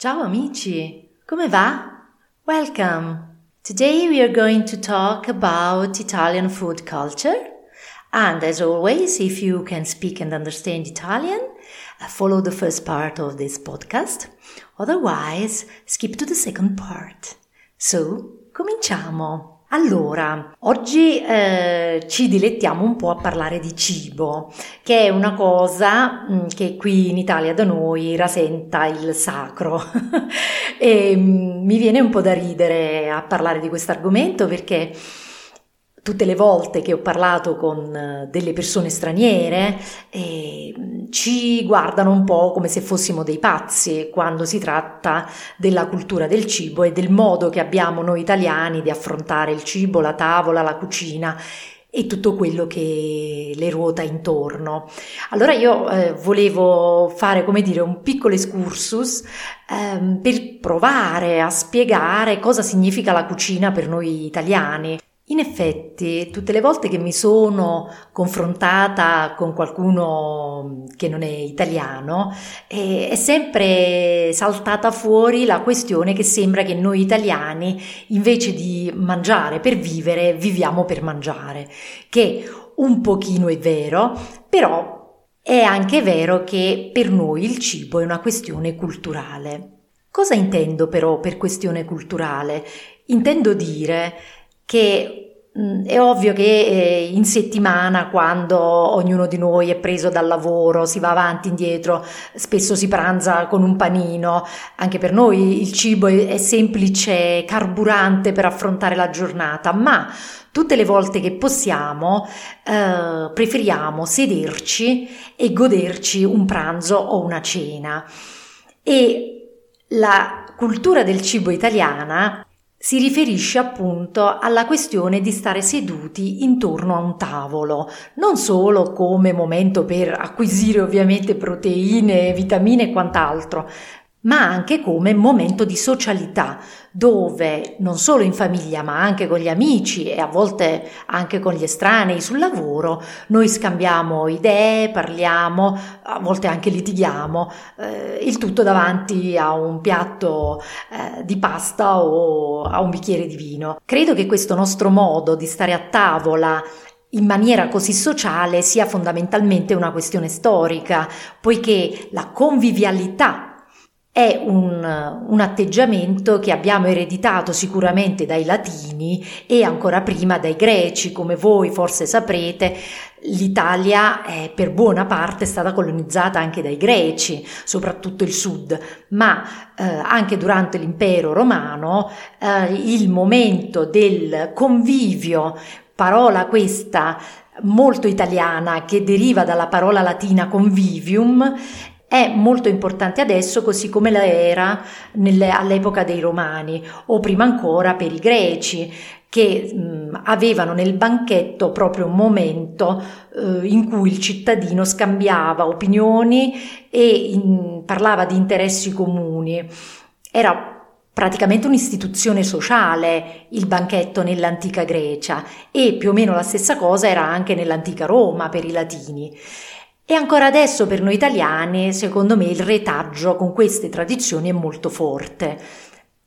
Ciao amici, come va? Welcome! Today we are going to talk about Italian food culture. And as always, if you can speak and understand Italian, uh, follow the first part of this podcast. Otherwise, skip to the second part. So, cominciamo! Allora, oggi eh, ci dilettiamo un po' a parlare di cibo, che è una cosa mh, mm, che qui in Italia da noi rasenta il sacro. e mh, mm, mi viene un po' da ridere a parlare di questo argomento perché tutte le volte che ho parlato con eh, delle persone straniere eh, ci guardano un po' come se fossimo dei pazzi quando si tratta della cultura del cibo e del modo che abbiamo noi italiani di affrontare il cibo, la tavola, la cucina e tutto quello che le ruota intorno. Allora io eh, volevo fare, come dire, un piccolo excursus ehm, per provare a spiegare cosa significa la cucina per noi italiani. In effetti, tutte le volte che mi sono confrontata con qualcuno che non è italiano, eh, è sempre saltata fuori la questione che sembra che noi italiani, invece di mangiare per vivere, viviamo per mangiare, che un pochino è vero, però è anche vero che per noi il cibo è una questione culturale. Cosa intendo però per questione culturale? Intendo dire che mm, è ovvio che eh, in settimana, quando ognuno di noi è preso dal lavoro, si va avanti e indietro, spesso si pranza con un panino. Anche per noi il cibo è semplice carburante per affrontare la giornata, ma tutte le volte che possiamo eh, preferiamo sederci e goderci un pranzo o una cena. E la cultura del cibo italiana si riferisce appunto alla questione di stare seduti intorno a un tavolo, non solo come momento per acquisire ovviamente proteine, vitamine e quant'altro, ma anche come momento di socialità, dove non solo in famiglia, ma anche con gli amici e a volte anche con gli estranei sul lavoro, noi scambiamo idee, parliamo, a volte anche litighiamo, eh, il tutto davanti a un piatto eh, di pasta o a un bicchiere di vino. Credo che questo nostro modo di stare a tavola in maniera così sociale sia fondamentalmente una questione storica, poiché la convivialità è un, un, atteggiamento che abbiamo ereditato sicuramente dai latini e ancora prima dai greci. Come voi forse saprete, l'Italia è per buona parte stata colonizzata anche dai greci, soprattutto il sud, ma eh, anche durante l'impero romano eh, il momento del convivio, parola questa molto italiana che deriva dalla parola latina convivium, è molto importante adesso così come la era nelle, all'epoca dei romani o prima ancora per i greci che mh, avevano nel banchetto proprio un momento eh, in cui il cittadino scambiava opinioni e in, parlava di interessi comuni. Era praticamente un'istituzione sociale il banchetto nell'antica Grecia e più o meno la stessa cosa era anche nell'antica Roma per i latini. E ancora adesso per noi italiani, secondo me, il retaggio con queste tradizioni è molto forte.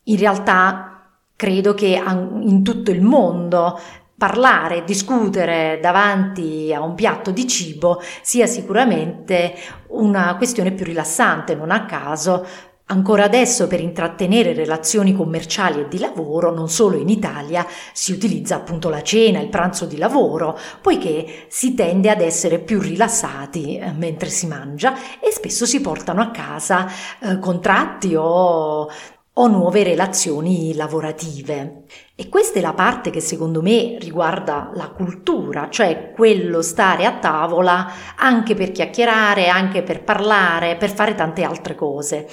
In realtà credo che in tutto il mondo parlare, discutere davanti a un piatto di cibo sia sicuramente una questione più rilassante, non a caso Ancora adesso per intrattenere relazioni commerciali e di lavoro, non solo in Italia, si utilizza appunto la cena, il pranzo di lavoro, poiché si tende ad essere più rilassati eh, mentre si mangia e spesso si portano a casa eh, contratti o o nuove relazioni lavorative. E questa è la parte che secondo me riguarda la cultura, cioè quello stare a tavola anche per chiacchierare, anche per parlare, per fare tante altre cose.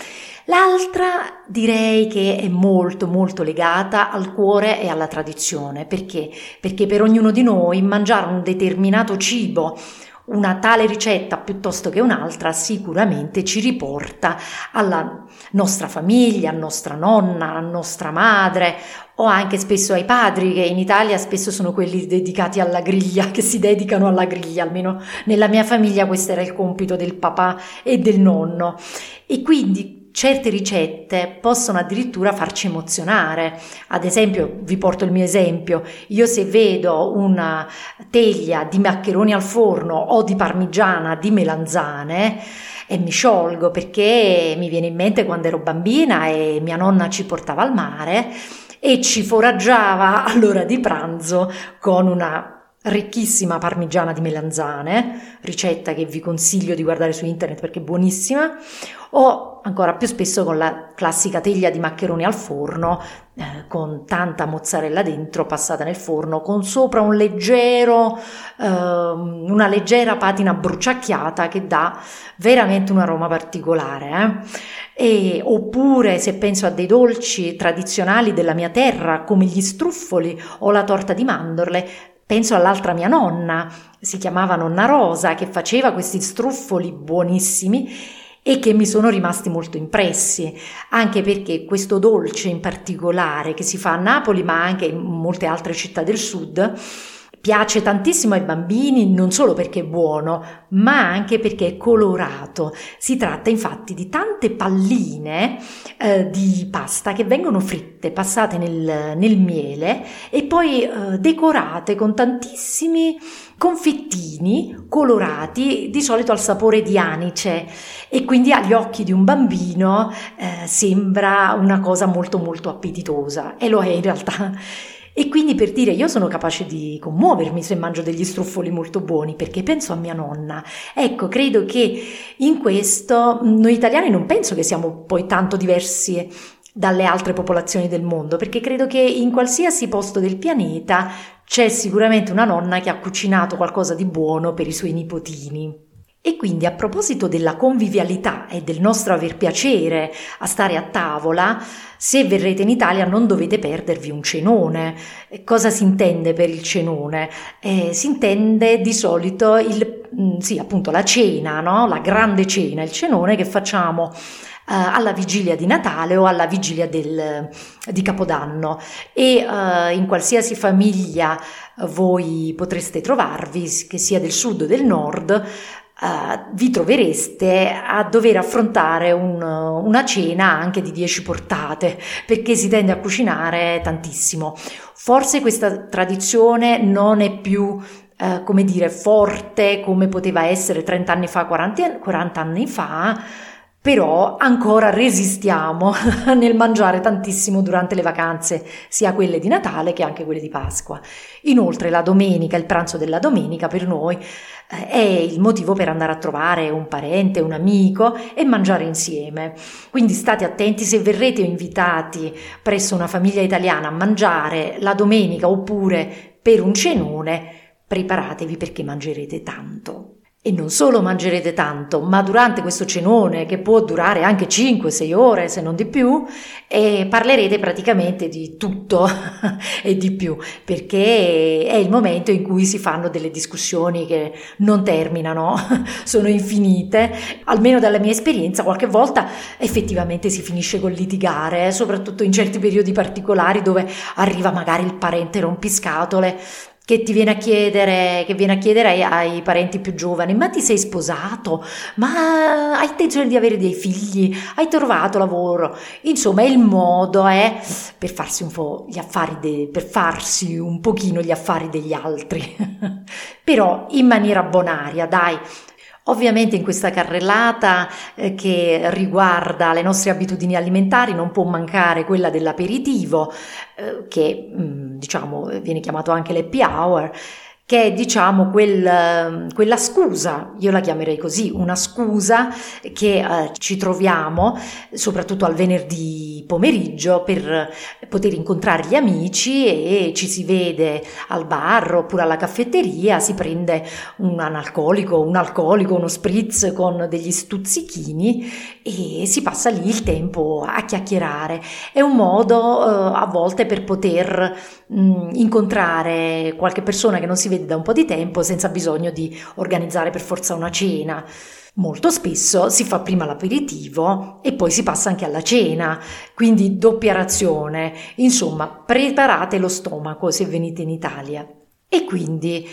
L'altra direi che è molto molto legata al cuore e alla tradizione, perché? Perché per ognuno di noi mangiare un determinato cibo una tale ricetta piuttosto che un'altra sicuramente ci riporta alla nostra famiglia, a nostra nonna, a nostra madre o anche spesso ai padri che in Italia spesso sono quelli dedicati alla griglia, che si dedicano alla griglia, almeno nella mia famiglia questo era il compito del papà e del nonno. E quindi certe ricette possono addirittura farci emozionare. Ad esempio, vi porto il mio esempio, io se vedo una teglia di maccheroni al forno o di parmigiana di melanzane, e mi sciolgo perché mi viene in mente quando ero bambina e mia nonna ci portava al mare e ci foraggiava all'ora di pranzo con una ricchissima parmigiana di melanzane, ricetta che vi consiglio di guardare su internet perché è buonissima, o ancora più spesso con la classica teglia di maccheroni al forno eh, con tanta mozzarella dentro passata nel forno con sopra un leggero eh, una leggera patina bruciacchiata che dà veramente un aroma particolare eh? e, oppure se penso a dei dolci tradizionali della mia terra come gli struffoli o la torta di mandorle Penso all'altra mia nonna, si chiamava nonna Rosa, che faceva questi struffoli buonissimi e che mi sono rimasti molto impressi, anche perché questo dolce in particolare che si fa a Napoli ma anche in molte altre città del sud Piace tantissimo ai bambini non solo perché è buono, ma anche perché è colorato. Si tratta infatti di tante palline eh, di pasta che vengono fritte, passate nel, nel miele e poi eh, decorate con tantissimi confettini colorati, di solito al sapore di anice e quindi agli occhi di un bambino eh, sembra una cosa molto molto appetitosa e lo è in realtà. E quindi per dire io sono capace di commuovermi se mangio degli struffoli molto buoni perché penso a mia nonna. Ecco, credo che in questo noi italiani non penso che siamo poi tanto diversi dalle altre popolazioni del mondo perché credo che in qualsiasi posto del pianeta c'è sicuramente una nonna che ha cucinato qualcosa di buono per i suoi nipotini. E quindi a proposito della convivialità e del nostro aver piacere a stare a tavola, se verrete in Italia non dovete perdervi un cenone. Cosa si intende per il cenone? Eh, si intende di solito il, mm, sì, appunto la cena, no? la grande cena, il cenone che facciamo alla vigilia di Natale o alla vigilia del, di Capodanno e uh, in qualsiasi famiglia voi potreste trovarvi, che sia del sud o del nord, Uh, vi trovereste a dover affrontare un, una cena anche di 10 portate perché si tende a cucinare tantissimo. Forse questa tradizione non è più uh, come dire forte come poteva essere 30 anni fa, 40, 40 anni fa, però ancora resistiamo nel mangiare tantissimo durante le vacanze, sia quelle di Natale che anche quelle di Pasqua. Inoltre la domenica, il pranzo della domenica per noi eh, è il motivo per andare a trovare un parente, un amico e mangiare insieme. Quindi state attenti se verrete invitati presso una famiglia italiana a mangiare la domenica oppure per un cenone, preparatevi perché mangerete tanto. E non solo mangerete tanto, ma durante questo cenone, che può durare anche 5-6 ore, se non di più, eh, parlerete praticamente di tutto e di più, perché è il momento in cui si fanno delle discussioni che non terminano, sono infinite. Almeno dalla mia esperienza, qualche volta effettivamente si finisce con litigare, soprattutto in certi periodi particolari dove arriva magari il parente rompiscatole che ti viene a chiedere, che viene a chiedere ai, ai, parenti più giovani, ma ti sei sposato? Ma hai intenzione di avere dei figli? Hai trovato lavoro? Insomma, il modo è per farsi un po' gli affari, de, per farsi un pochino gli affari degli altri. Però in maniera bonaria, dai, Ovviamente in questa carrellata eh, che riguarda le nostre abitudini alimentari non può mancare quella dell'aperitivo, eh, che mm, diciamo viene chiamato anche l'happy hour, che è diciamo quel, quella scusa, io la chiamerei così, una scusa che eh, ci troviamo soprattutto al venerdì pomeriggio per poter incontrare gli amici e ci si vede al bar oppure alla caffetteria, si prende un analcolico, un alcolico, uno spritz con degli stuzzichini e si passa lì il tempo a chiacchierare. È un modo eh, a volte per poter mh, incontrare qualche persona che non si vede da un po' di tempo senza bisogno di organizzare per forza una cena. Molto spesso si fa prima l'aperitivo e poi si passa anche alla cena, quindi doppia razione. Insomma, preparate lo stomaco se venite in Italia. E quindi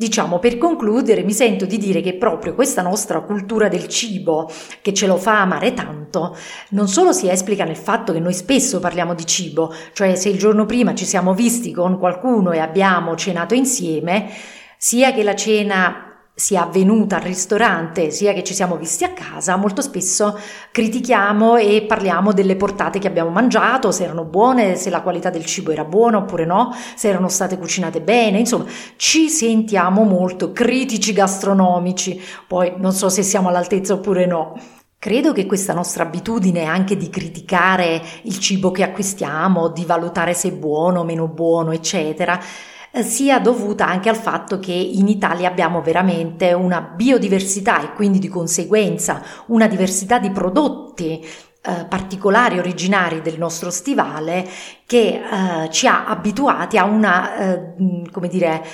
Diciamo, per concludere, mi sento di dire che proprio questa nostra cultura del cibo, che ce lo fa amare tanto, non solo si esplica nel fatto che noi spesso parliamo di cibo, cioè se il giorno prima ci siamo visti con qualcuno e abbiamo cenato insieme, sia che la cena sia avvenuta al ristorante, sia che ci siamo visti a casa, molto spesso critichiamo e parliamo delle portate che abbiamo mangiato, se erano buone, se la qualità del cibo era buona oppure no, se erano state cucinate bene, insomma, ci sentiamo molto critici gastronomici, poi non so se siamo all'altezza oppure no. Credo che questa nostra abitudine anche di criticare il cibo che acquistiamo, di valutare se è buono o meno buono, eccetera, sia dovuta anche al fatto che in Italia abbiamo veramente una biodiversità e quindi di conseguenza una diversità di prodotti eh, particolari, originari del nostro stivale che eh, ci ha abituati a una, eh, come dire,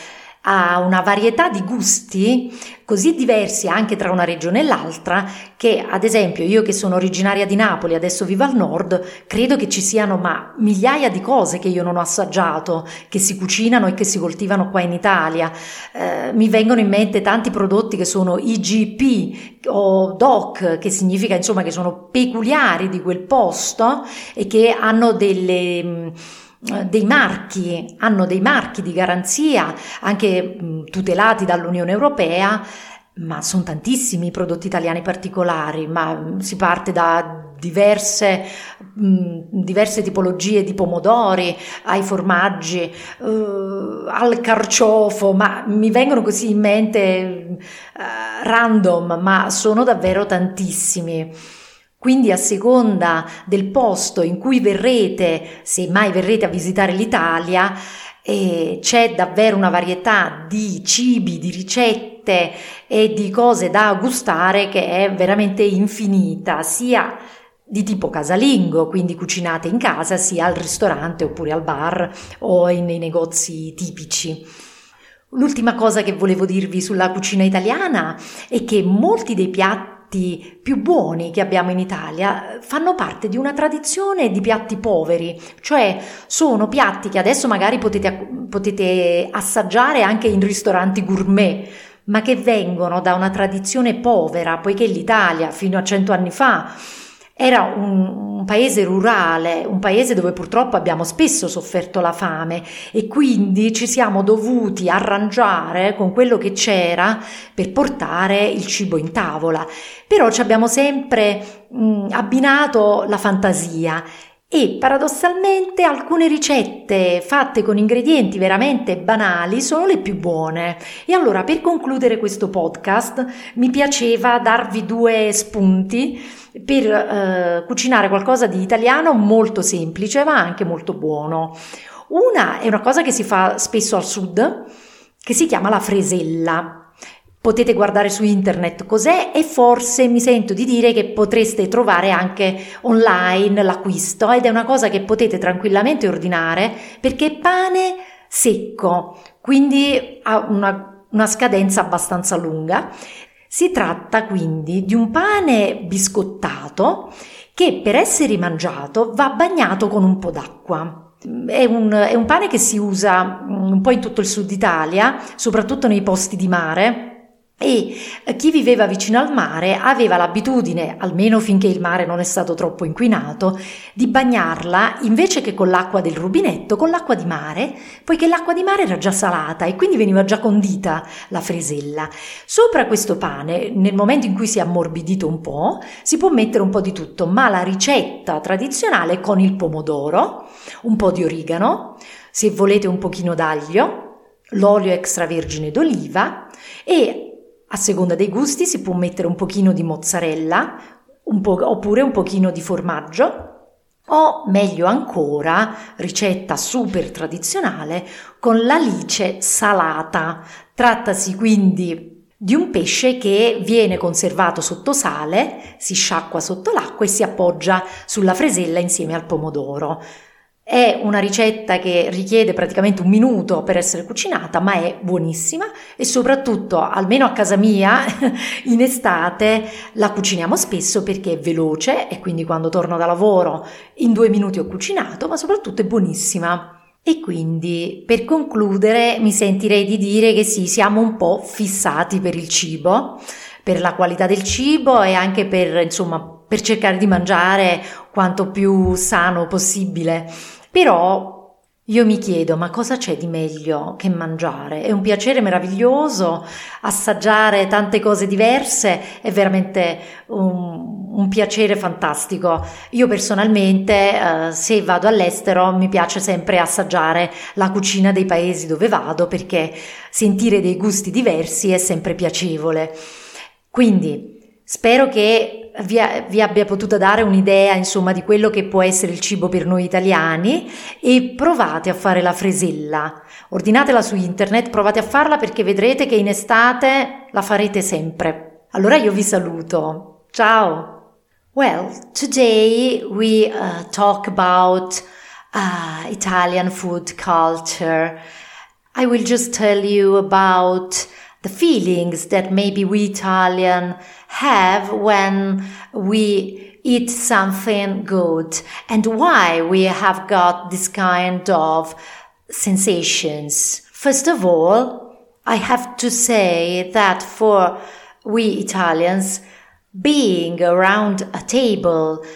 ha una varietà di gusti così diversi anche tra una regione e l'altra che ad esempio io che sono originaria di Napoli adesso vivo al nord credo che ci siano ma migliaia di cose che io non ho assaggiato che si cucinano e che si coltivano qua in Italia. Eh, mi vengono in mente tanti prodotti che sono IGP o DOC che significa insomma che sono peculiari di quel posto e che hanno delle dei marchi, hanno dei marchi di garanzia anche tutelati dall'Unione Europea, ma sono tantissimi i prodotti italiani particolari, ma si parte da diverse, diverse tipologie di pomodori ai formaggi, uh, al carciofo, ma mi vengono così in mente uh, random, ma sono davvero tantissimi. Quindi a seconda del posto in cui verrete, se mai verrete a visitare l'Italia, eh, c'è davvero una varietà di cibi, di ricette e di cose da gustare che è veramente infinita, sia di tipo casalingo, quindi cucinate in casa, sia al ristorante oppure al bar o nei negozi tipici. L'ultima cosa che volevo dirvi sulla cucina italiana è che molti dei piatti piatti più buoni che abbiamo in Italia fanno parte di una tradizione di piatti poveri, cioè sono piatti che adesso magari potete, potete assaggiare anche in ristoranti gourmet, ma che vengono da una tradizione povera, poiché l'Italia fino a cento anni fa era un, un, paese rurale, un paese dove purtroppo abbiamo spesso sofferto la fame e quindi ci siamo dovuti arrangiare con quello che c'era per portare il cibo in tavola. Però ci abbiamo sempre mh, abbinato la fantasia e paradossalmente alcune ricette fatte con ingredienti veramente banali sono le più buone. E allora per concludere questo podcast mi piaceva darvi due spunti per eh, cucinare qualcosa di italiano molto semplice ma anche molto buono. Una è una cosa che si fa spesso al sud, che si chiama la fresella. Potete guardare su internet cos'è e forse mi sento di dire che potreste trovare anche online l'acquisto ed è una cosa che potete tranquillamente ordinare perché è pane secco, quindi ha una, una scadenza abbastanza lunga si tratta quindi di un pane biscottato che per essere mangiato va bagnato con un po' d'acqua. È un, è un, pane che si usa un po' in tutto il sud Italia, soprattutto nei posti di mare, e eh, chi viveva vicino al mare aveva l'abitudine, almeno finché il mare non è stato troppo inquinato, di bagnarla invece che con l'acqua del rubinetto, con l'acqua di mare, poiché l'acqua di mare era già salata e quindi veniva già condita la fresella. Sopra questo pane, nel momento in cui si è ammorbidito un po', si può mettere un po' di tutto, ma la ricetta tradizionale è con il pomodoro, un po' di origano, se volete un pochino d'aglio, l'olio extravergine d'oliva e a seconda dei gusti si può mettere un pochino di mozzarella un po- oppure un pochino di formaggio o meglio ancora, ricetta super tradizionale, con l'alice salata. Trattasi quindi di un pesce che viene conservato sotto sale, si sciacqua sotto l'acqua e si appoggia sulla fresella insieme al pomodoro. È una ricetta che richiede praticamente un minuto per essere cucinata, ma è buonissima e soprattutto, almeno a casa mia, in estate la cuciniamo spesso perché è veloce e quindi quando torno da lavoro in due minuti ho cucinato, ma soprattutto è buonissima. E quindi per concludere mi sentirei di dire che sì, siamo un po' fissati per il cibo, per la qualità del cibo e anche per, insomma, per cercare di mangiare quanto più sano possibile. Però io mi chiedo, ma cosa c'è di meglio che mangiare? È un piacere meraviglioso, assaggiare tante cose diverse è veramente un, un piacere fantastico. Io personalmente, eh, se vado all'estero, mi piace sempre assaggiare la cucina dei paesi dove vado perché sentire dei gusti diversi è sempre piacevole. Quindi, Spero che vi, vi, abbia potuto dare un'idea, insomma, di quello che può essere il cibo per noi italiani e provate a fare la fresella. Ordinatela su internet, provate a farla perché vedrete che in estate la farete sempre. Allora io vi saluto. Ciao! Well, today we uh, talk about uh, Italian food culture. I will just tell you about the feelings that maybe we Italian have when we eat something good and why we have got this kind of sensations. First of all, I have to say that for we Italians, being around a table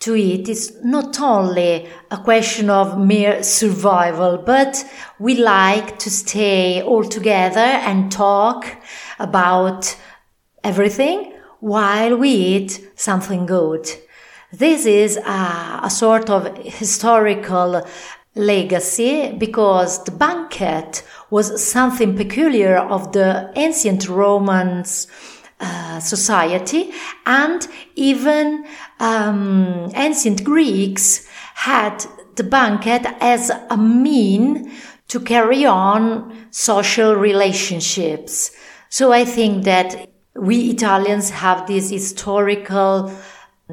to eat is not only a question of mere survival, but we like to stay all together and talk about everything while we eat something good. This is a, a sort of historical legacy because the banquet was something peculiar of the ancient Romans uh, society and even um, ancient Greeks had the banquet as a mean to carry on social relationships. So I think that we Italians have this historical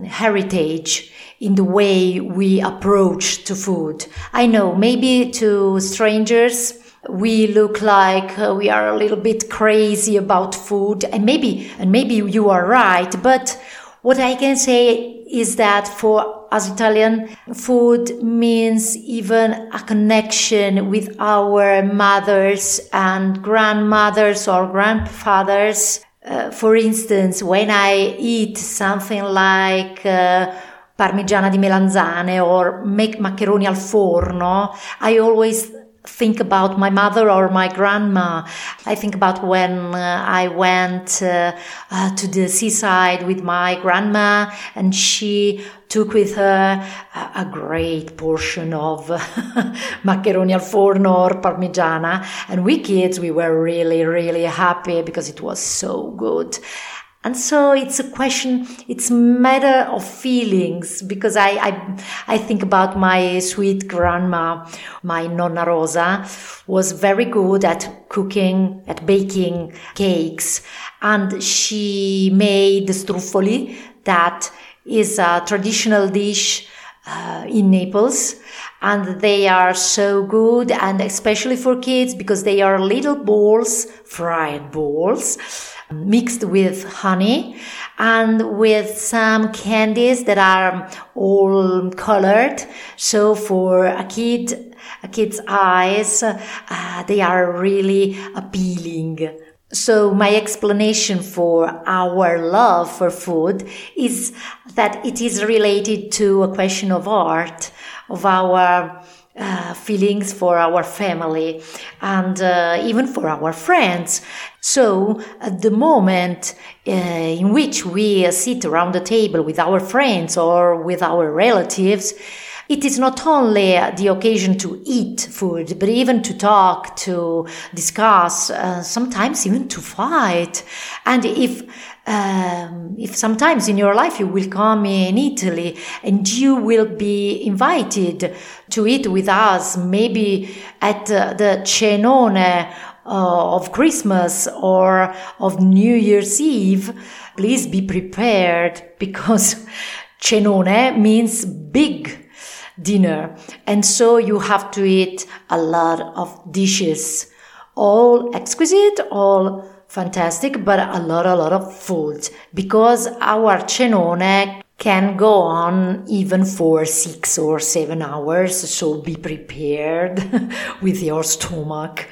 heritage in the way we approach to food. I know maybe to strangers we look like uh, we are a little bit crazy about food and maybe and maybe you are right but what i can say is that for us italian food means even a connection with our mothers and grandmothers or grandfathers. Uh, for instance when i eat something like uh, parmigiana di melanzane or make macaroni al forno i always think about my mother or my grandma. I think about when uh, I went uh, uh, to the seaside with my grandma and she took with her a, a great portion of macaroni al forno or parmigiana. And we kids, we were really, really happy because it was so good. And so it's a question, it's matter of feelings because I, I, I think about my sweet grandma, my Nonna Rosa was very good at cooking, at baking cakes. And she made struffoli that is a traditional dish uh, in Naples and they are so good and especially for kids because they are little balls, fried balls mixed with honey and with some candies that are all colored. So for a kid, a kid's eyes, uh, they are really appealing. So my explanation for our love for food is that it is related to a question of art, of our uh, feelings for our family and uh, even for our friends. So, at the moment uh, in which we sit around the table with our friends or with our relatives, it is not only the occasion to eat food, but even to talk, to discuss, uh, sometimes even to fight. And if um, if sometimes in your life you will come in Italy and you will be invited to eat with us, maybe at uh, the cenone uh, of Christmas or of New Year's Eve, please be prepared because cenone means big dinner. And so you have to eat a lot of dishes, all exquisite, all fantastic, but a lot, a lot of food because our cenone can go on even for six or seven hours, so be prepared with your stomach.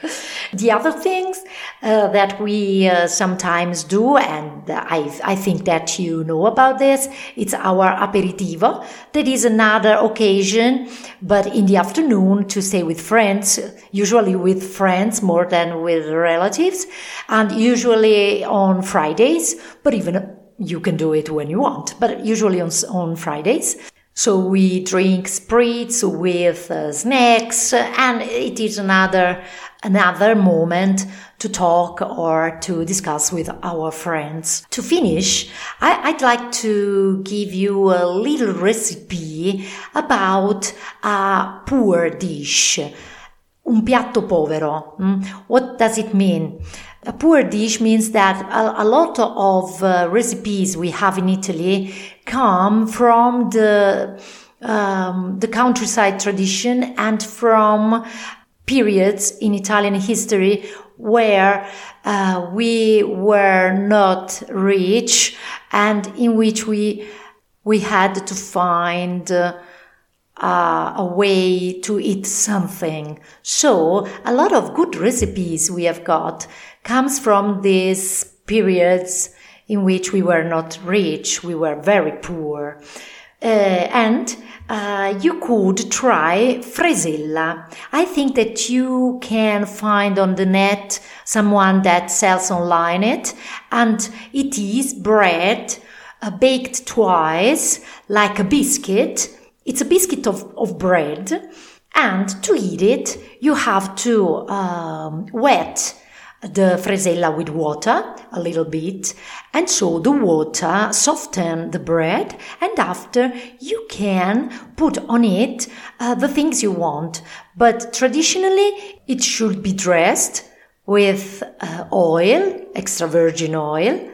The other things uh, that we uh, sometimes do, and I, I think that you know about this, it's our aperitivo. That is another occasion, but in the afternoon to stay with friends, usually with friends more than with relatives, and usually on Fridays, but even you can do it when you want, but usually on, on Fridays. So we drink spritz with uh, snacks and it is another, another moment to talk or to discuss with our friends. To finish, I, would like to give you a little recipe about a poor dish. Un piatto povero. Mm? What does it mean? A poor dish means that a, a lot of uh, recipes we have in Italy come from the um, the countryside tradition and from periods in Italian history where uh, we were not rich and in which we we had to find uh, uh, a way to eat something. So a lot of good recipes we have got comes from these periods in which we were not rich, we were very poor. Uh, and uh, you could try fresella. I think that you can find on the net someone that sells online it, and it is bread uh, baked twice, like a biscuit. It's a biscuit of, of bread, and to eat it, you have to um, wet the fresella with water a little bit and so the water soften the bread and after you can put on it uh, the things you want. But traditionally it should be dressed with uh, oil extra virgin oil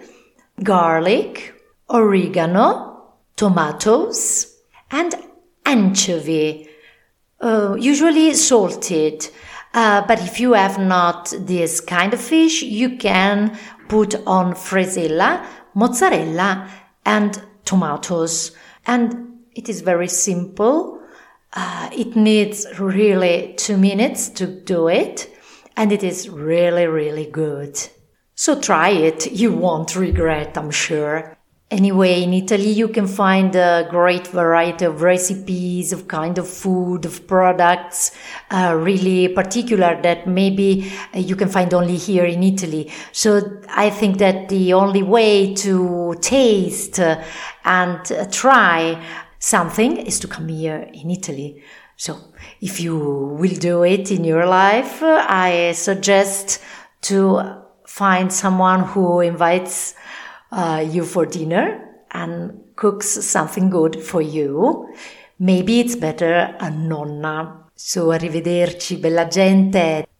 garlic oregano tomatoes and anchovy. Uh, usually salted uh, but if you have not this kind of fish, you can put on fresella, mozzarella, and tomatoes. And it is very simple. Uh, it needs really two minutes to do it. And it is really, really good. So try it. You won't regret, I'm sure. Anyway, in Italy, you can find a great variety of recipes, of kind of food, of products, uh, really particular that maybe uh, you can find only here in Italy. So I think that the only way to taste uh, and uh, try something is to come here in Italy. So if you will do it in your life, I suggest to find someone who invites uh, you for dinner and cooks something good for you, maybe it's better a nonna. So arrivederci, bella gente.